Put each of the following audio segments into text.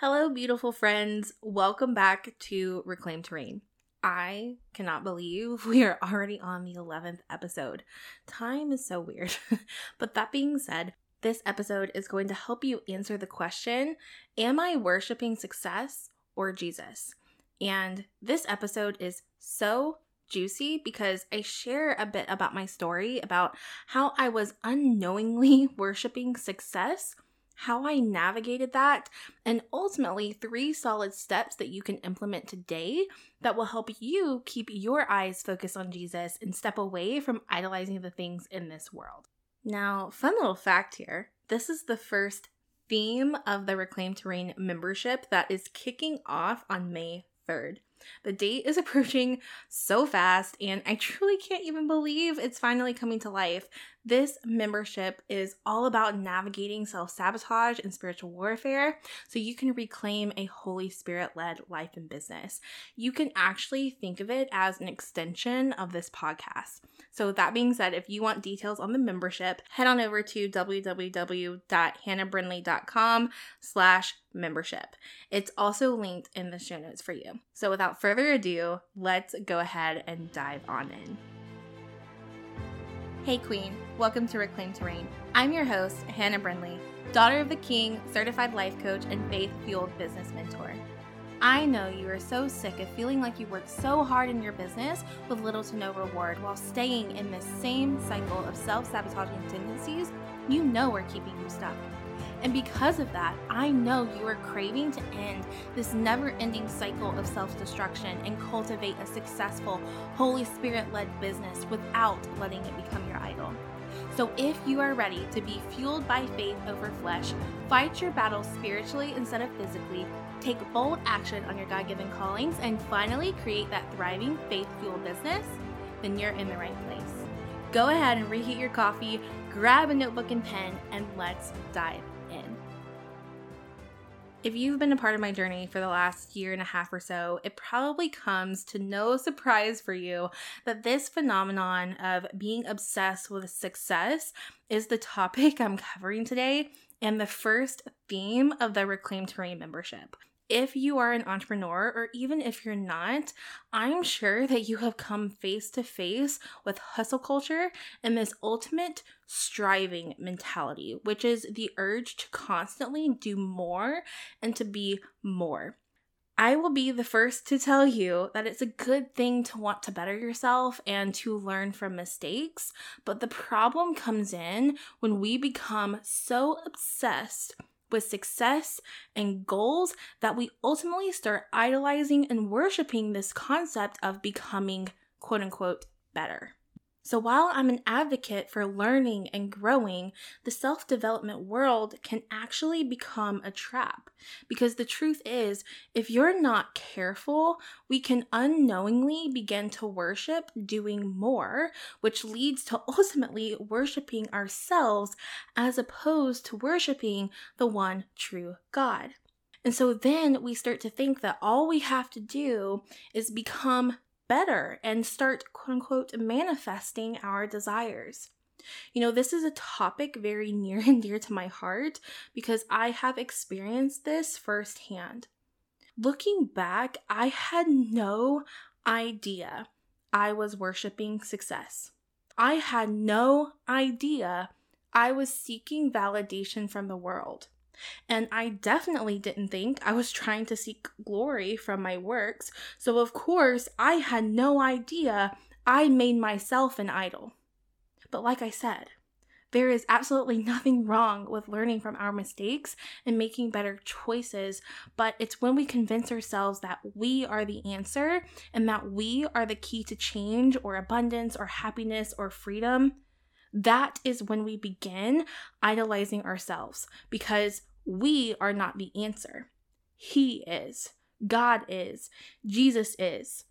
Hello, beautiful friends. Welcome back to Reclaim to Reign. I cannot believe we are already on the 11th episode. Time is so weird. but that being said, this episode is going to help you answer the question Am I worshiping success or Jesus? And this episode is so juicy because I share a bit about my story about how I was unknowingly worshiping success how I navigated that, and ultimately three solid steps that you can implement today that will help you keep your eyes focused on Jesus and step away from idolizing the things in this world. Now, fun little fact here this is the first theme of the Reclaim to Reign membership that is kicking off on May 3rd. The date is approaching so fast, and I truly can't even believe it's finally coming to life. This membership is all about navigating self sabotage and spiritual warfare so you can reclaim a Holy Spirit led life and business. You can actually think of it as an extension of this podcast. So, with that being said, if you want details on the membership, head on over to www.hannahbrindley.com slash membership. It's also linked in the show notes for you. So, without further ado, let's go ahead and dive on in. Hey, Queen, welcome to Reclaim to Reign. I'm your host, Hannah Brindley, daughter of the King, certified life coach, and faith fueled business mentor. I know you are so sick of feeling like you work so hard in your business with little to no reward while staying in this same cycle of self sabotaging tendencies you know are keeping you stuck. And because of that, I know you are craving to end this never ending cycle of self destruction and cultivate a successful, Holy Spirit led business without letting it become your idol. So, if you are ready to be fueled by faith over flesh, fight your battles spiritually instead of physically, take bold action on your God given callings, and finally create that thriving faith fueled business, then you're in the right place. Go ahead and reheat your coffee, grab a notebook and pen, and let's dive in. If you've been a part of my journey for the last year and a half or so, it probably comes to no surprise for you that this phenomenon of being obsessed with success is the topic I'm covering today and the first theme of the Reclaim to Reign membership if you are an entrepreneur or even if you're not, I'm sure that you have come face to face with hustle culture and this ultimate striving mentality, which is the urge to constantly do more and to be more. I will be the first to tell you that it's a good thing to want to better yourself and to learn from mistakes, but the problem comes in when we become so obsessed with success and goals that we ultimately start idolizing and worshiping this concept of becoming quote unquote better. So, while I'm an advocate for learning and growing, the self development world can actually become a trap. Because the truth is, if you're not careful, we can unknowingly begin to worship doing more, which leads to ultimately worshiping ourselves as opposed to worshiping the one true God. And so then we start to think that all we have to do is become better and start quote unquote manifesting our desires. You know, this is a topic very near and dear to my heart because I have experienced this firsthand. Looking back, I had no idea I was worshiping success. I had no idea I was seeking validation from the world. And I definitely didn't think I was trying to seek glory from my works. So, of course, I had no idea I made myself an idol. But, like I said, there is absolutely nothing wrong with learning from our mistakes and making better choices, but it's when we convince ourselves that we are the answer and that we are the key to change or abundance or happiness or freedom. That is when we begin idolizing ourselves because we are not the answer. He is. God is. Jesus is.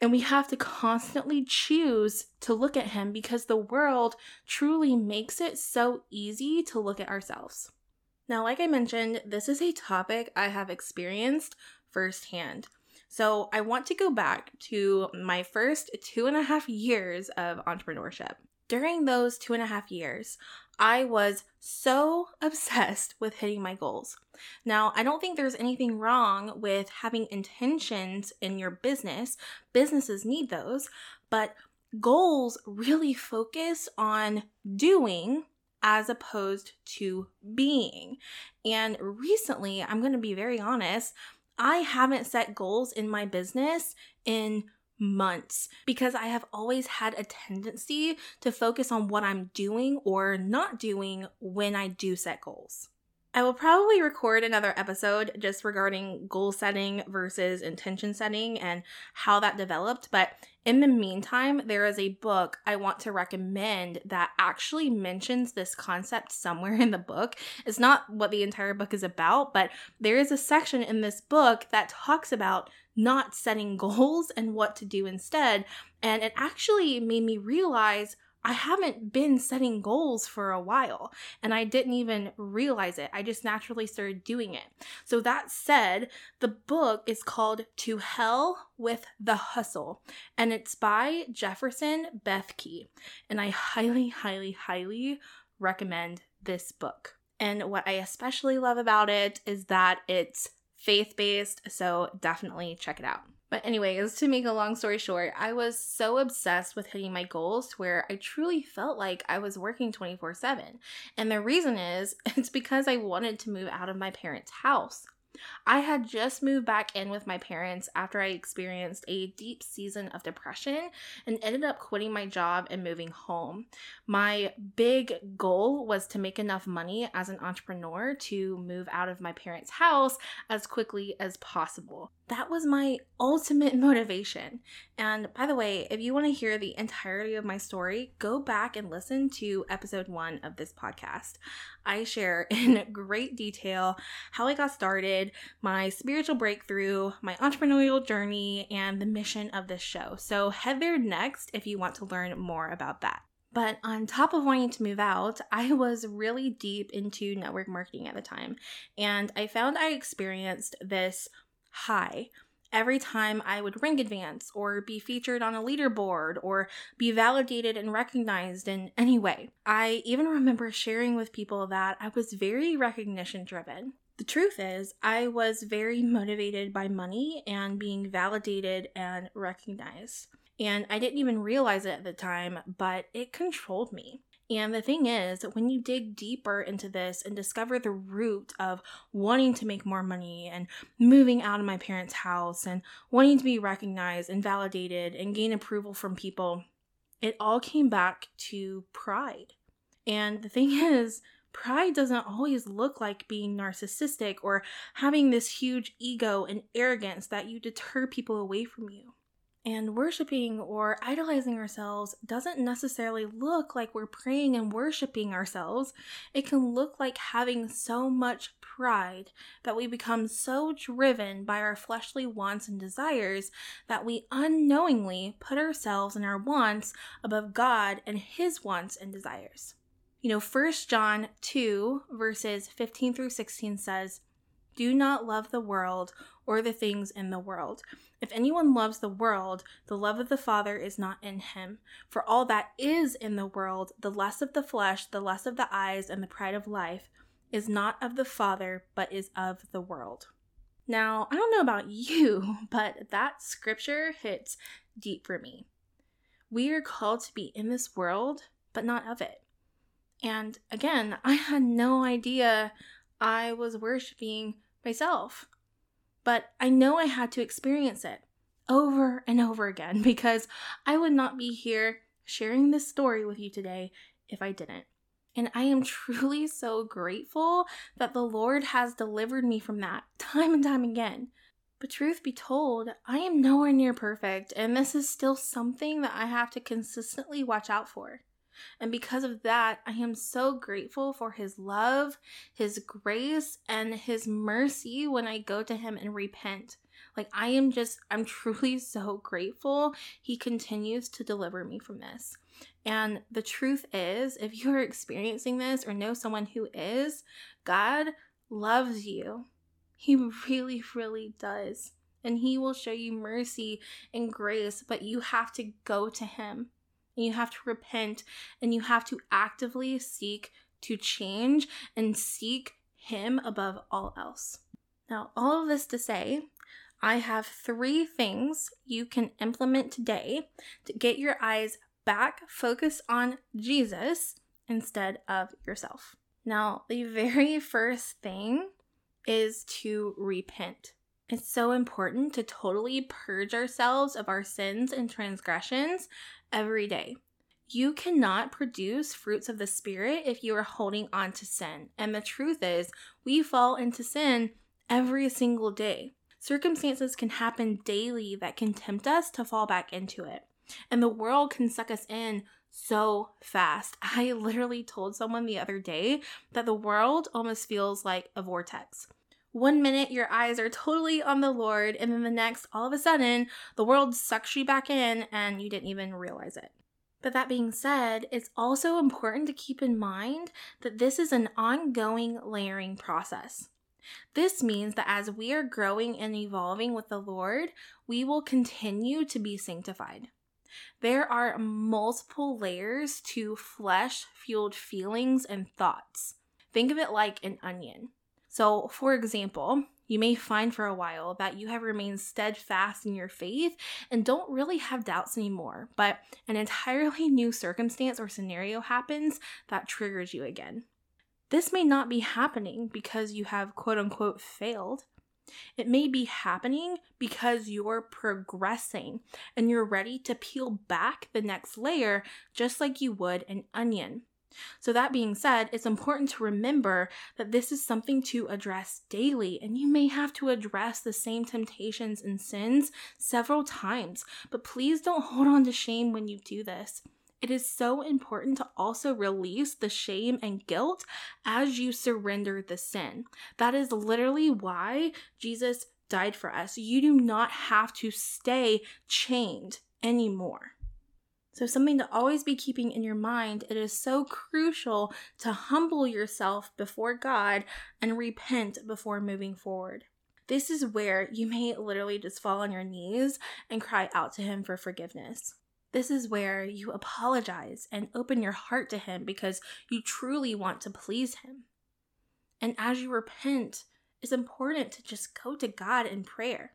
And we have to constantly choose to look at Him because the world truly makes it so easy to look at ourselves. Now, like I mentioned, this is a topic I have experienced firsthand. So, I want to go back to my first two and a half years of entrepreneurship. During those two and a half years, I was so obsessed with hitting my goals. Now, I don't think there's anything wrong with having intentions in your business. Businesses need those, but goals really focus on doing as opposed to being. And recently, I'm going to be very honest, I haven't set goals in my business in months because I have always had a tendency to focus on what I'm doing or not doing when I do set goals. I will probably record another episode just regarding goal setting versus intention setting and how that developed. But in the meantime, there is a book I want to recommend that actually mentions this concept somewhere in the book. It's not what the entire book is about, but there is a section in this book that talks about not setting goals and what to do instead. And it actually made me realize I haven't been setting goals for a while and I didn't even realize it. I just naturally started doing it. So, that said, the book is called To Hell with the Hustle and it's by Jefferson Bethke. And I highly, highly, highly recommend this book. And what I especially love about it is that it's faith based, so definitely check it out. But, anyways, to make a long story short, I was so obsessed with hitting my goals to where I truly felt like I was working 24 7. And the reason is, it's because I wanted to move out of my parents' house. I had just moved back in with my parents after I experienced a deep season of depression and ended up quitting my job and moving home. My big goal was to make enough money as an entrepreneur to move out of my parents' house as quickly as possible. That was my ultimate motivation. And by the way, if you want to hear the entirety of my story, go back and listen to episode one of this podcast. I share in great detail how I got started, my spiritual breakthrough, my entrepreneurial journey, and the mission of this show. So head there next if you want to learn more about that. But on top of wanting to move out, I was really deep into network marketing at the time. And I found I experienced this high every time I would ring advance or be featured on a leaderboard or be validated and recognized in any way. I even remember sharing with people that I was very recognition driven. The truth is, I was very motivated by money and being validated and recognized. And I didn't even realize it at the time, but it controlled me. And the thing is, when you dig deeper into this and discover the root of wanting to make more money and moving out of my parents' house and wanting to be recognized and validated and gain approval from people, it all came back to pride. And the thing is, pride doesn't always look like being narcissistic or having this huge ego and arrogance that you deter people away from you. And worshiping or idolizing ourselves doesn't necessarily look like we're praying and worshiping ourselves. It can look like having so much pride that we become so driven by our fleshly wants and desires that we unknowingly put ourselves and our wants above God and His wants and desires. You know, 1 John 2, verses 15 through 16 says, Do not love the world or the things in the world. If anyone loves the world, the love of the Father is not in him. For all that is in the world, the lust of the flesh, the lust of the eyes, and the pride of life, is not of the Father, but is of the world. Now, I don't know about you, but that scripture hits deep for me. We are called to be in this world, but not of it. And again, I had no idea I was worshiping myself. But I know I had to experience it over and over again because I would not be here sharing this story with you today if I didn't. And I am truly so grateful that the Lord has delivered me from that time and time again. But truth be told, I am nowhere near perfect, and this is still something that I have to consistently watch out for. And because of that, I am so grateful for His love, His grace, and His mercy when I go to Him and repent. Like, I am just, I'm truly so grateful He continues to deliver me from this. And the truth is, if you're experiencing this or know someone who is, God loves you. He really, really does. And He will show you mercy and grace, but you have to go to Him. And you have to repent and you have to actively seek to change and seek Him above all else. Now, all of this to say, I have three things you can implement today to get your eyes back focused on Jesus instead of yourself. Now, the very first thing is to repent. It's so important to totally purge ourselves of our sins and transgressions every day. You cannot produce fruits of the Spirit if you are holding on to sin. And the truth is, we fall into sin every single day. Circumstances can happen daily that can tempt us to fall back into it. And the world can suck us in so fast. I literally told someone the other day that the world almost feels like a vortex. One minute your eyes are totally on the Lord, and then the next, all of a sudden, the world sucks you back in and you didn't even realize it. But that being said, it's also important to keep in mind that this is an ongoing layering process. This means that as we are growing and evolving with the Lord, we will continue to be sanctified. There are multiple layers to flesh fueled feelings and thoughts. Think of it like an onion. So, for example, you may find for a while that you have remained steadfast in your faith and don't really have doubts anymore, but an entirely new circumstance or scenario happens that triggers you again. This may not be happening because you have quote unquote failed. It may be happening because you're progressing and you're ready to peel back the next layer just like you would an onion. So, that being said, it's important to remember that this is something to address daily, and you may have to address the same temptations and sins several times. But please don't hold on to shame when you do this. It is so important to also release the shame and guilt as you surrender the sin. That is literally why Jesus died for us. You do not have to stay chained anymore. So, something to always be keeping in your mind, it is so crucial to humble yourself before God and repent before moving forward. This is where you may literally just fall on your knees and cry out to Him for forgiveness. This is where you apologize and open your heart to Him because you truly want to please Him. And as you repent, it's important to just go to God in prayer.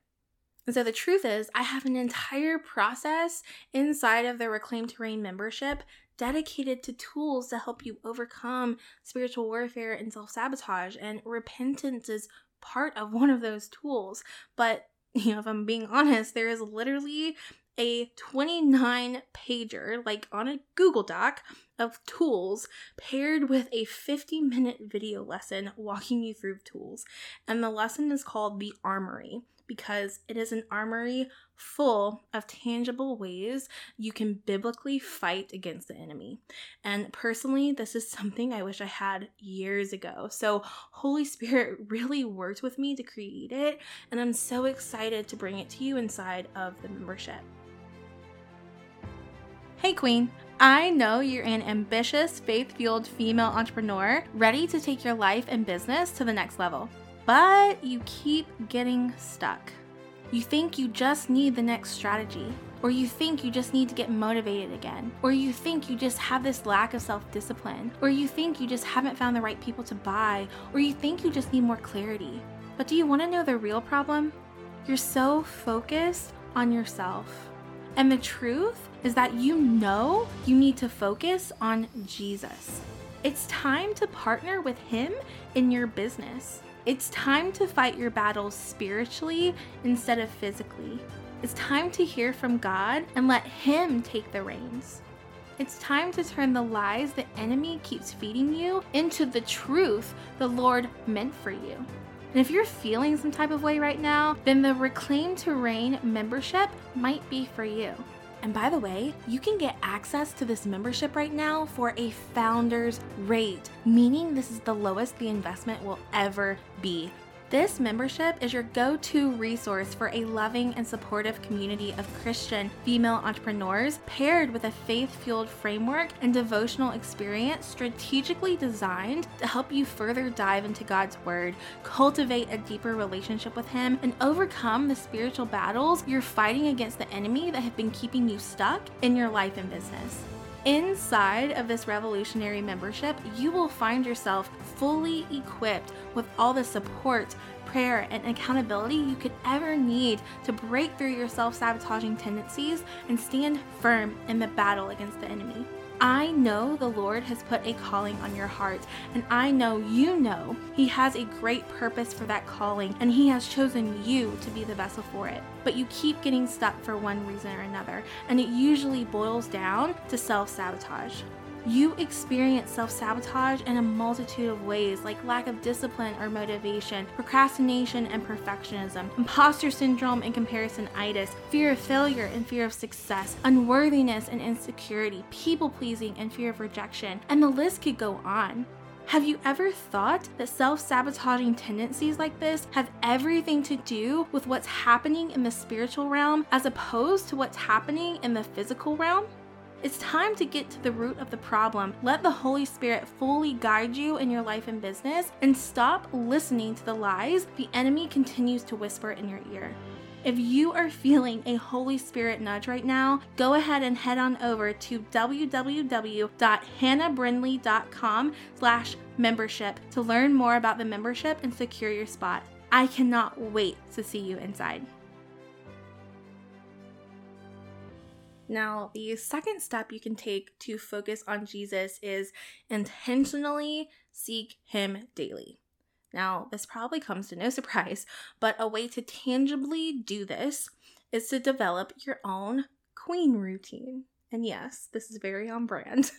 And so the truth is, I have an entire process inside of the Reclaim to Reign membership dedicated to tools to help you overcome spiritual warfare and self sabotage. And repentance is part of one of those tools. But, you know, if I'm being honest, there is literally a 29 pager, like on a Google Doc, of tools paired with a 50 minute video lesson walking you through tools. And the lesson is called The Armory because it is an armory full of tangible ways you can biblically fight against the enemy. And personally, this is something I wish I had years ago. So, Holy Spirit really worked with me to create it, and I'm so excited to bring it to you inside of the membership. Hey, Queen. I know you're an ambitious, faith fueled female entrepreneur ready to take your life and business to the next level but you keep getting stuck. You think you just need the next strategy, or you think you just need to get motivated again, or you think you just have this lack of self discipline, or you think you just haven't found the right people to buy, or you think you just need more clarity. But do you want to know the real problem? You're so focused on yourself. And the truth is that you know you need to focus on Jesus. It's time to partner with Him in your business. It's time to fight your battles spiritually instead of physically. It's time to hear from God and let Him take the reins. It's time to turn the lies the enemy keeps feeding you into the truth the Lord meant for you. And if you're feeling some type of way right now, then the Reclaim to Reign membership might be for you. And by the way, you can get access to this membership right now for a founder's rate, meaning this is the lowest the investment will ever be. This membership is your go to resource for a loving and supportive community of Christian female entrepreneurs paired with a faith fueled framework and devotional experience strategically designed to help you further dive into God's Word, cultivate a deeper relationship with Him, and overcome the spiritual battles you're fighting against the enemy that have been keeping you stuck in your life and business. Inside of this revolutionary membership, you will find yourself fully equipped with all the support, prayer, and accountability you could ever need to break through your self sabotaging tendencies and stand firm in the battle against the enemy. I know the Lord has put a calling on your heart, and I know you know He has a great purpose for that calling, and He has chosen you to be the vessel for it. But you keep getting stuck for one reason or another, and it usually boils down to self sabotage. You experience self sabotage in a multitude of ways, like lack of discipline or motivation, procrastination and perfectionism, imposter syndrome and comparisonitis, fear of failure and fear of success, unworthiness and insecurity, people pleasing and fear of rejection, and the list could go on. Have you ever thought that self sabotaging tendencies like this have everything to do with what's happening in the spiritual realm as opposed to what's happening in the physical realm? It's time to get to the root of the problem. Let the Holy Spirit fully guide you in your life and business and stop listening to the lies the enemy continues to whisper in your ear. If you are feeling a Holy Spirit nudge right now, go ahead and head on over to www.hannahbrindley.com slash membership to learn more about the membership and secure your spot. I cannot wait to see you inside. Now, the second step you can take to focus on Jesus is intentionally seek him daily. Now, this probably comes to no surprise, but a way to tangibly do this is to develop your own queen routine. And yes, this is very on brand.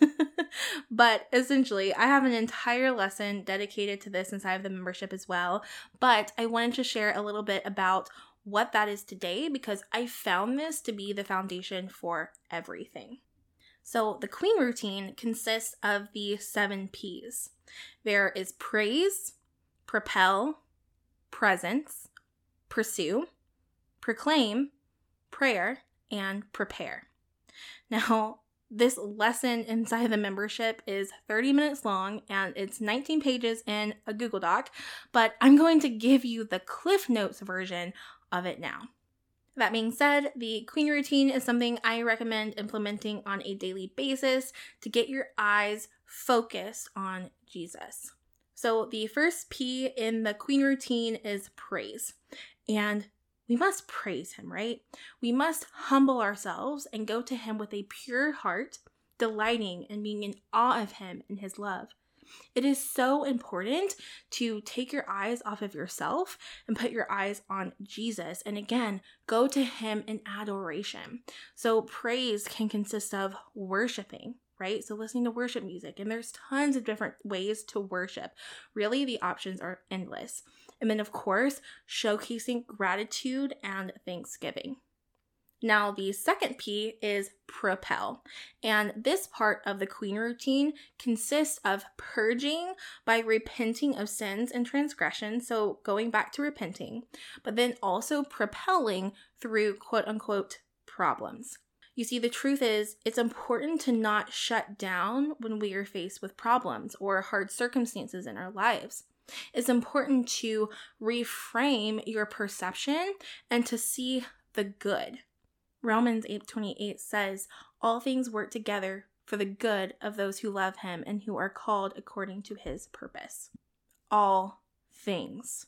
but essentially, I have an entire lesson dedicated to this inside of the membership as well. But I wanted to share a little bit about what that is today because I found this to be the foundation for everything. So, the queen routine consists of the seven P's there is praise, propel, presence, pursue, proclaim, prayer, and prepare. Now, this lesson inside the membership is 30 minutes long and it's 19 pages in a Google Doc, but I'm going to give you the Cliff Notes version of it now. That being said, the queen routine is something I recommend implementing on a daily basis to get your eyes focused on Jesus. So, the first P in the queen routine is praise. And we must praise him, right? We must humble ourselves and go to him with a pure heart, delighting and being in awe of him and his love. It is so important to take your eyes off of yourself and put your eyes on Jesus. And again, go to Him in adoration. So, praise can consist of worshiping, right? So, listening to worship music, and there's tons of different ways to worship. Really, the options are endless. And then, of course, showcasing gratitude and thanksgiving. Now, the second P is propel. And this part of the queen routine consists of purging by repenting of sins and transgressions, so going back to repenting, but then also propelling through quote unquote problems. You see, the truth is, it's important to not shut down when we are faced with problems or hard circumstances in our lives. It's important to reframe your perception and to see the good Romans 8:28 says, "All things work together for the good of those who love him and who are called according to his purpose." All things.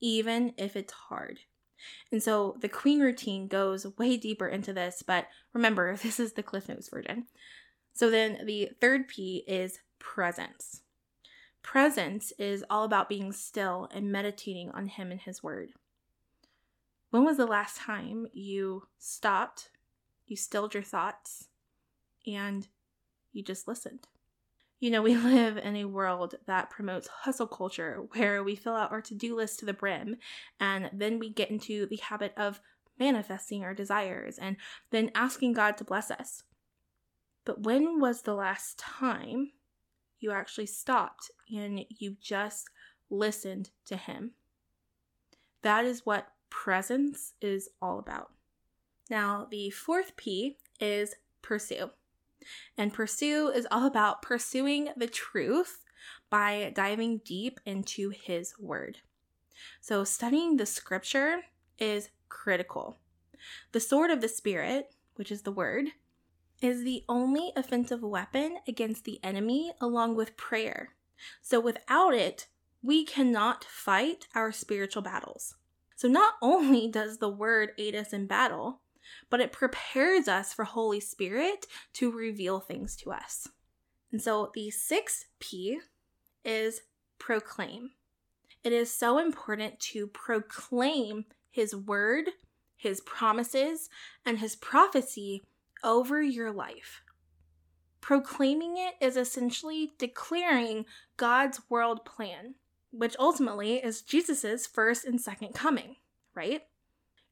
Even if it's hard. And so the queen routine goes way deeper into this, but remember, this is the Cliff Notes version. So then the third P is presence. Presence is all about being still and meditating on him and his word. When was the last time you stopped, you stilled your thoughts, and you just listened? You know, we live in a world that promotes hustle culture where we fill out our to do list to the brim and then we get into the habit of manifesting our desires and then asking God to bless us. But when was the last time you actually stopped and you just listened to Him? That is what presence is all about. Now, the fourth P is pursue. And pursue is all about pursuing the truth by diving deep into His Word. So, studying the scripture is critical. The sword of the Spirit, which is the Word, is the only offensive weapon against the enemy, along with prayer. So, without it, we cannot fight our spiritual battles. So, not only does the Word aid us in battle, but it prepares us for Holy Spirit to reveal things to us. And so the sixth P is proclaim. It is so important to proclaim His word, His promises, and His prophecy over your life. Proclaiming it is essentially declaring God's world plan, which ultimately is Jesus' first and second coming, right?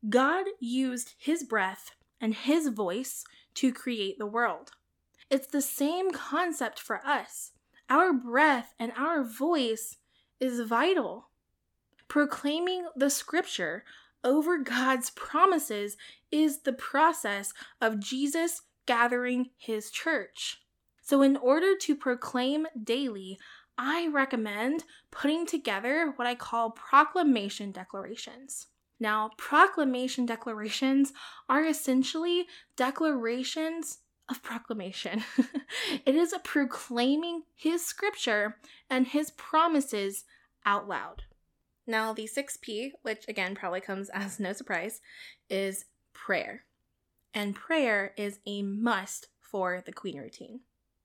God used his breath and his voice to create the world. It's the same concept for us. Our breath and our voice is vital. Proclaiming the scripture over God's promises is the process of Jesus gathering his church. So, in order to proclaim daily, I recommend putting together what I call proclamation declarations. Now, proclamation declarations are essentially declarations of proclamation. it is a proclaiming his scripture and his promises out loud. Now, the 6P, which again probably comes as no surprise, is prayer. And prayer is a must for the queen routine.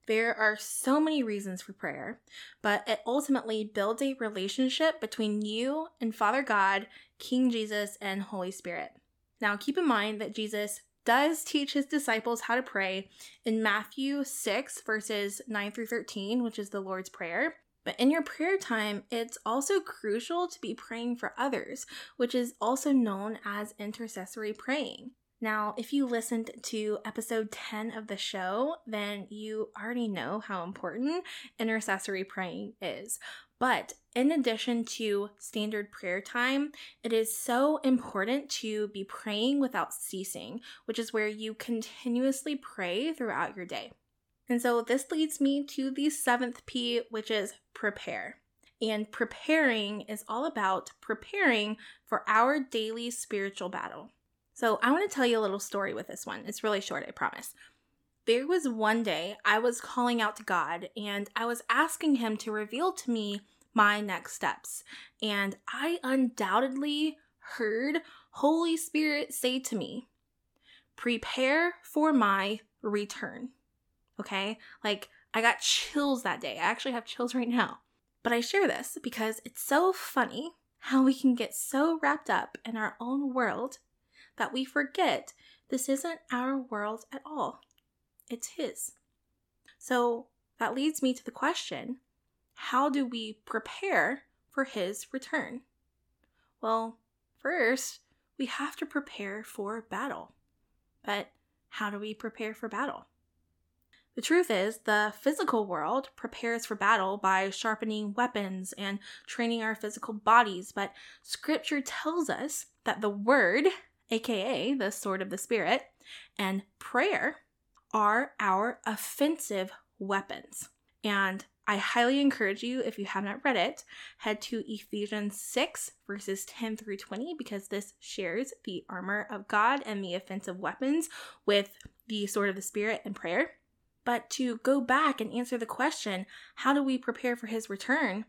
There are so many reasons for prayer, but it ultimately builds a relationship between you and Father God, King Jesus, and Holy Spirit. Now, keep in mind that Jesus does teach his disciples how to pray in Matthew 6, verses 9 through 13, which is the Lord's Prayer. But in your prayer time, it's also crucial to be praying for others, which is also known as intercessory praying. Now, if you listened to episode 10 of the show, then you already know how important intercessory praying is. But in addition to standard prayer time, it is so important to be praying without ceasing, which is where you continuously pray throughout your day. And so this leads me to the seventh P, which is prepare. And preparing is all about preparing for our daily spiritual battle. So I want to tell you a little story with this one. It's really short, I promise. There was one day I was calling out to God and I was asking Him to reveal to me my next steps. And I undoubtedly heard Holy Spirit say to me, Prepare for my return. Okay? Like, I got chills that day. I actually have chills right now. But I share this because it's so funny how we can get so wrapped up in our own world that we forget this isn't our world at all, it's His. So that leads me to the question how do we prepare for His return? Well, first, we have to prepare for battle. But how do we prepare for battle? The truth is, the physical world prepares for battle by sharpening weapons and training our physical bodies, but scripture tells us that the word aka the sword of the Spirit, and prayer are our offensive weapons. And I highly encourage you, if you have not read it, head to Ephesians 6, verses 10 through 20, because this shares the armor of God and the offensive weapons with the sword of the Spirit and prayer. But to go back and answer the question, how do we prepare for his return?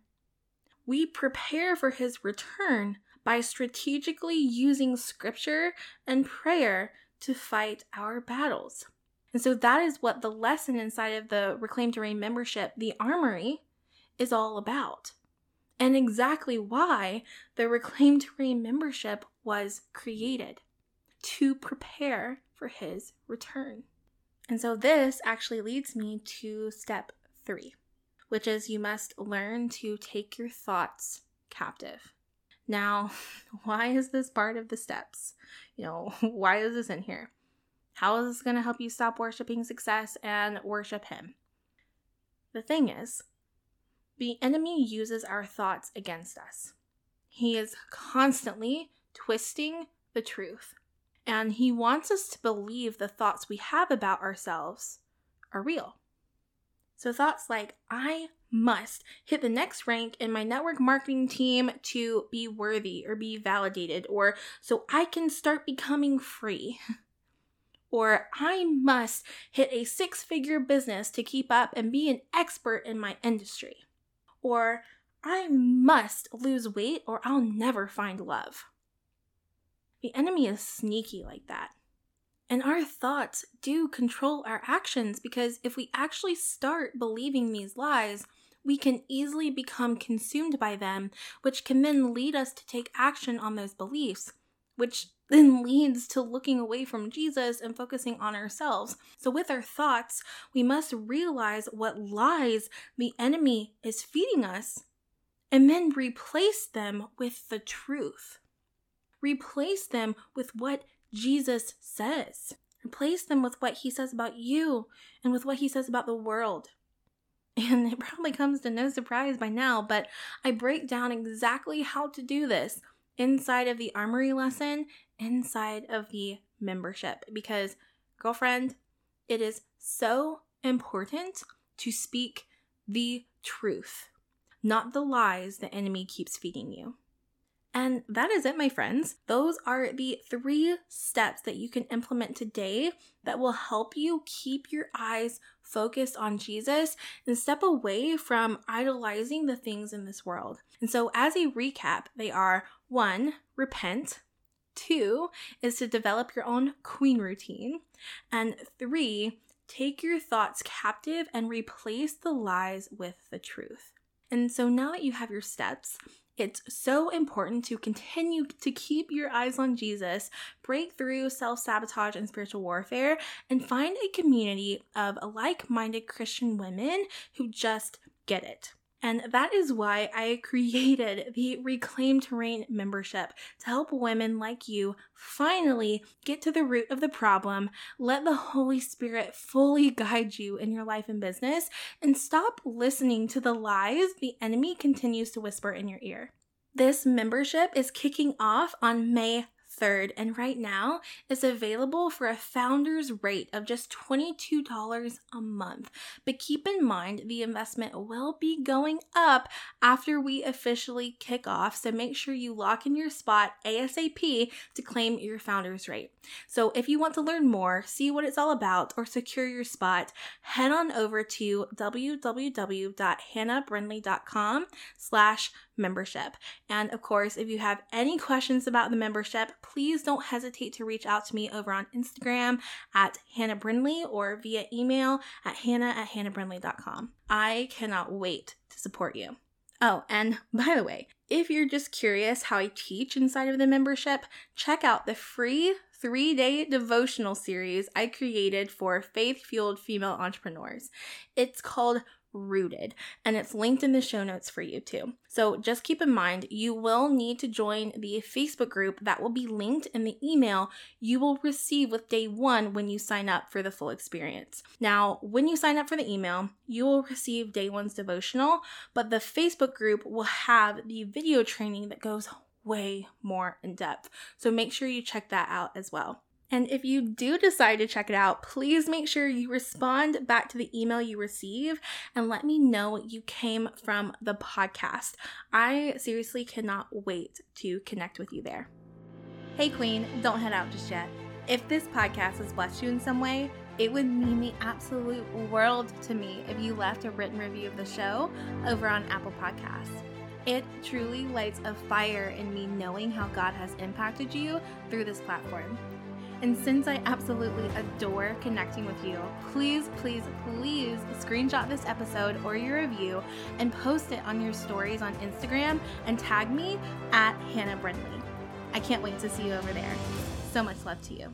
We prepare for his return by strategically using scripture and prayer to fight our battles. And so that is what the lesson inside of the Reclaim Reign membership, the Armory, is all about. And exactly why the Reclaim Reign membership was created to prepare for his return. And so this actually leads me to step three, which is you must learn to take your thoughts captive. Now, why is this part of the steps? You know, why is this in here? How is this going to help you stop worshiping success and worship Him? The thing is, the enemy uses our thoughts against us. He is constantly twisting the truth. And he wants us to believe the thoughts we have about ourselves are real. So, thoughts like, I must hit the next rank in my network marketing team to be worthy or be validated, or so I can start becoming free. or I must hit a six figure business to keep up and be an expert in my industry. Or I must lose weight or I'll never find love. The enemy is sneaky like that. And our thoughts do control our actions because if we actually start believing these lies, we can easily become consumed by them, which can then lead us to take action on those beliefs, which then leads to looking away from Jesus and focusing on ourselves. So, with our thoughts, we must realize what lies the enemy is feeding us and then replace them with the truth. Replace them with what Jesus says. Replace them with what he says about you and with what he says about the world. And it probably comes to no surprise by now, but I break down exactly how to do this inside of the armory lesson, inside of the membership. Because, girlfriend, it is so important to speak the truth, not the lies the enemy keeps feeding you. And that is it, my friends. Those are the three steps that you can implement today that will help you keep your eyes focused on Jesus and step away from idolizing the things in this world. And so, as a recap, they are one, repent. Two is to develop your own queen routine. And three, take your thoughts captive and replace the lies with the truth. And so now that you have your steps, it's so important to continue to keep your eyes on Jesus, break through self sabotage and spiritual warfare, and find a community of like minded Christian women who just get it. And that is why I created the Reclaim to Reign membership to help women like you finally get to the root of the problem, let the Holy Spirit fully guide you in your life and business, and stop listening to the lies the enemy continues to whisper in your ear. This membership is kicking off on May 3rd, and right now it's available for a founder's rate of just $22 a month. But keep in mind, the investment will be going up after we officially kick off, so make sure you lock in your spot ASAP to claim your founder's rate. So if you want to learn more, see what it's all about, or secure your spot, head on over to www.hannahbrindley.com slash membership. And of course, if you have any questions about the membership, please don't hesitate to reach out to me over on Instagram at Hannah Brindley or via email at hannah at hannahbrindley.com. I cannot wait to support you. Oh, and by the way, if you're just curious how I teach inside of the membership, check out the free three day devotional series I created for faith fueled female entrepreneurs. It's called rooted and it's linked in the show notes for you too. So just keep in mind you will need to join the Facebook group that will be linked in the email you will receive with day 1 when you sign up for the full experience. Now, when you sign up for the email, you will receive day 1's devotional, but the Facebook group will have the video training that goes way more in depth. So make sure you check that out as well. And if you do decide to check it out, please make sure you respond back to the email you receive and let me know you came from the podcast. I seriously cannot wait to connect with you there. Hey, Queen, don't head out just yet. If this podcast has blessed you in some way, it would mean the absolute world to me if you left a written review of the show over on Apple Podcasts. It truly lights a fire in me knowing how God has impacted you through this platform. And since I absolutely adore connecting with you, please, please, please screenshot this episode or your review and post it on your stories on Instagram and tag me at Hannah Brindley. I can't wait to see you over there. So much love to you.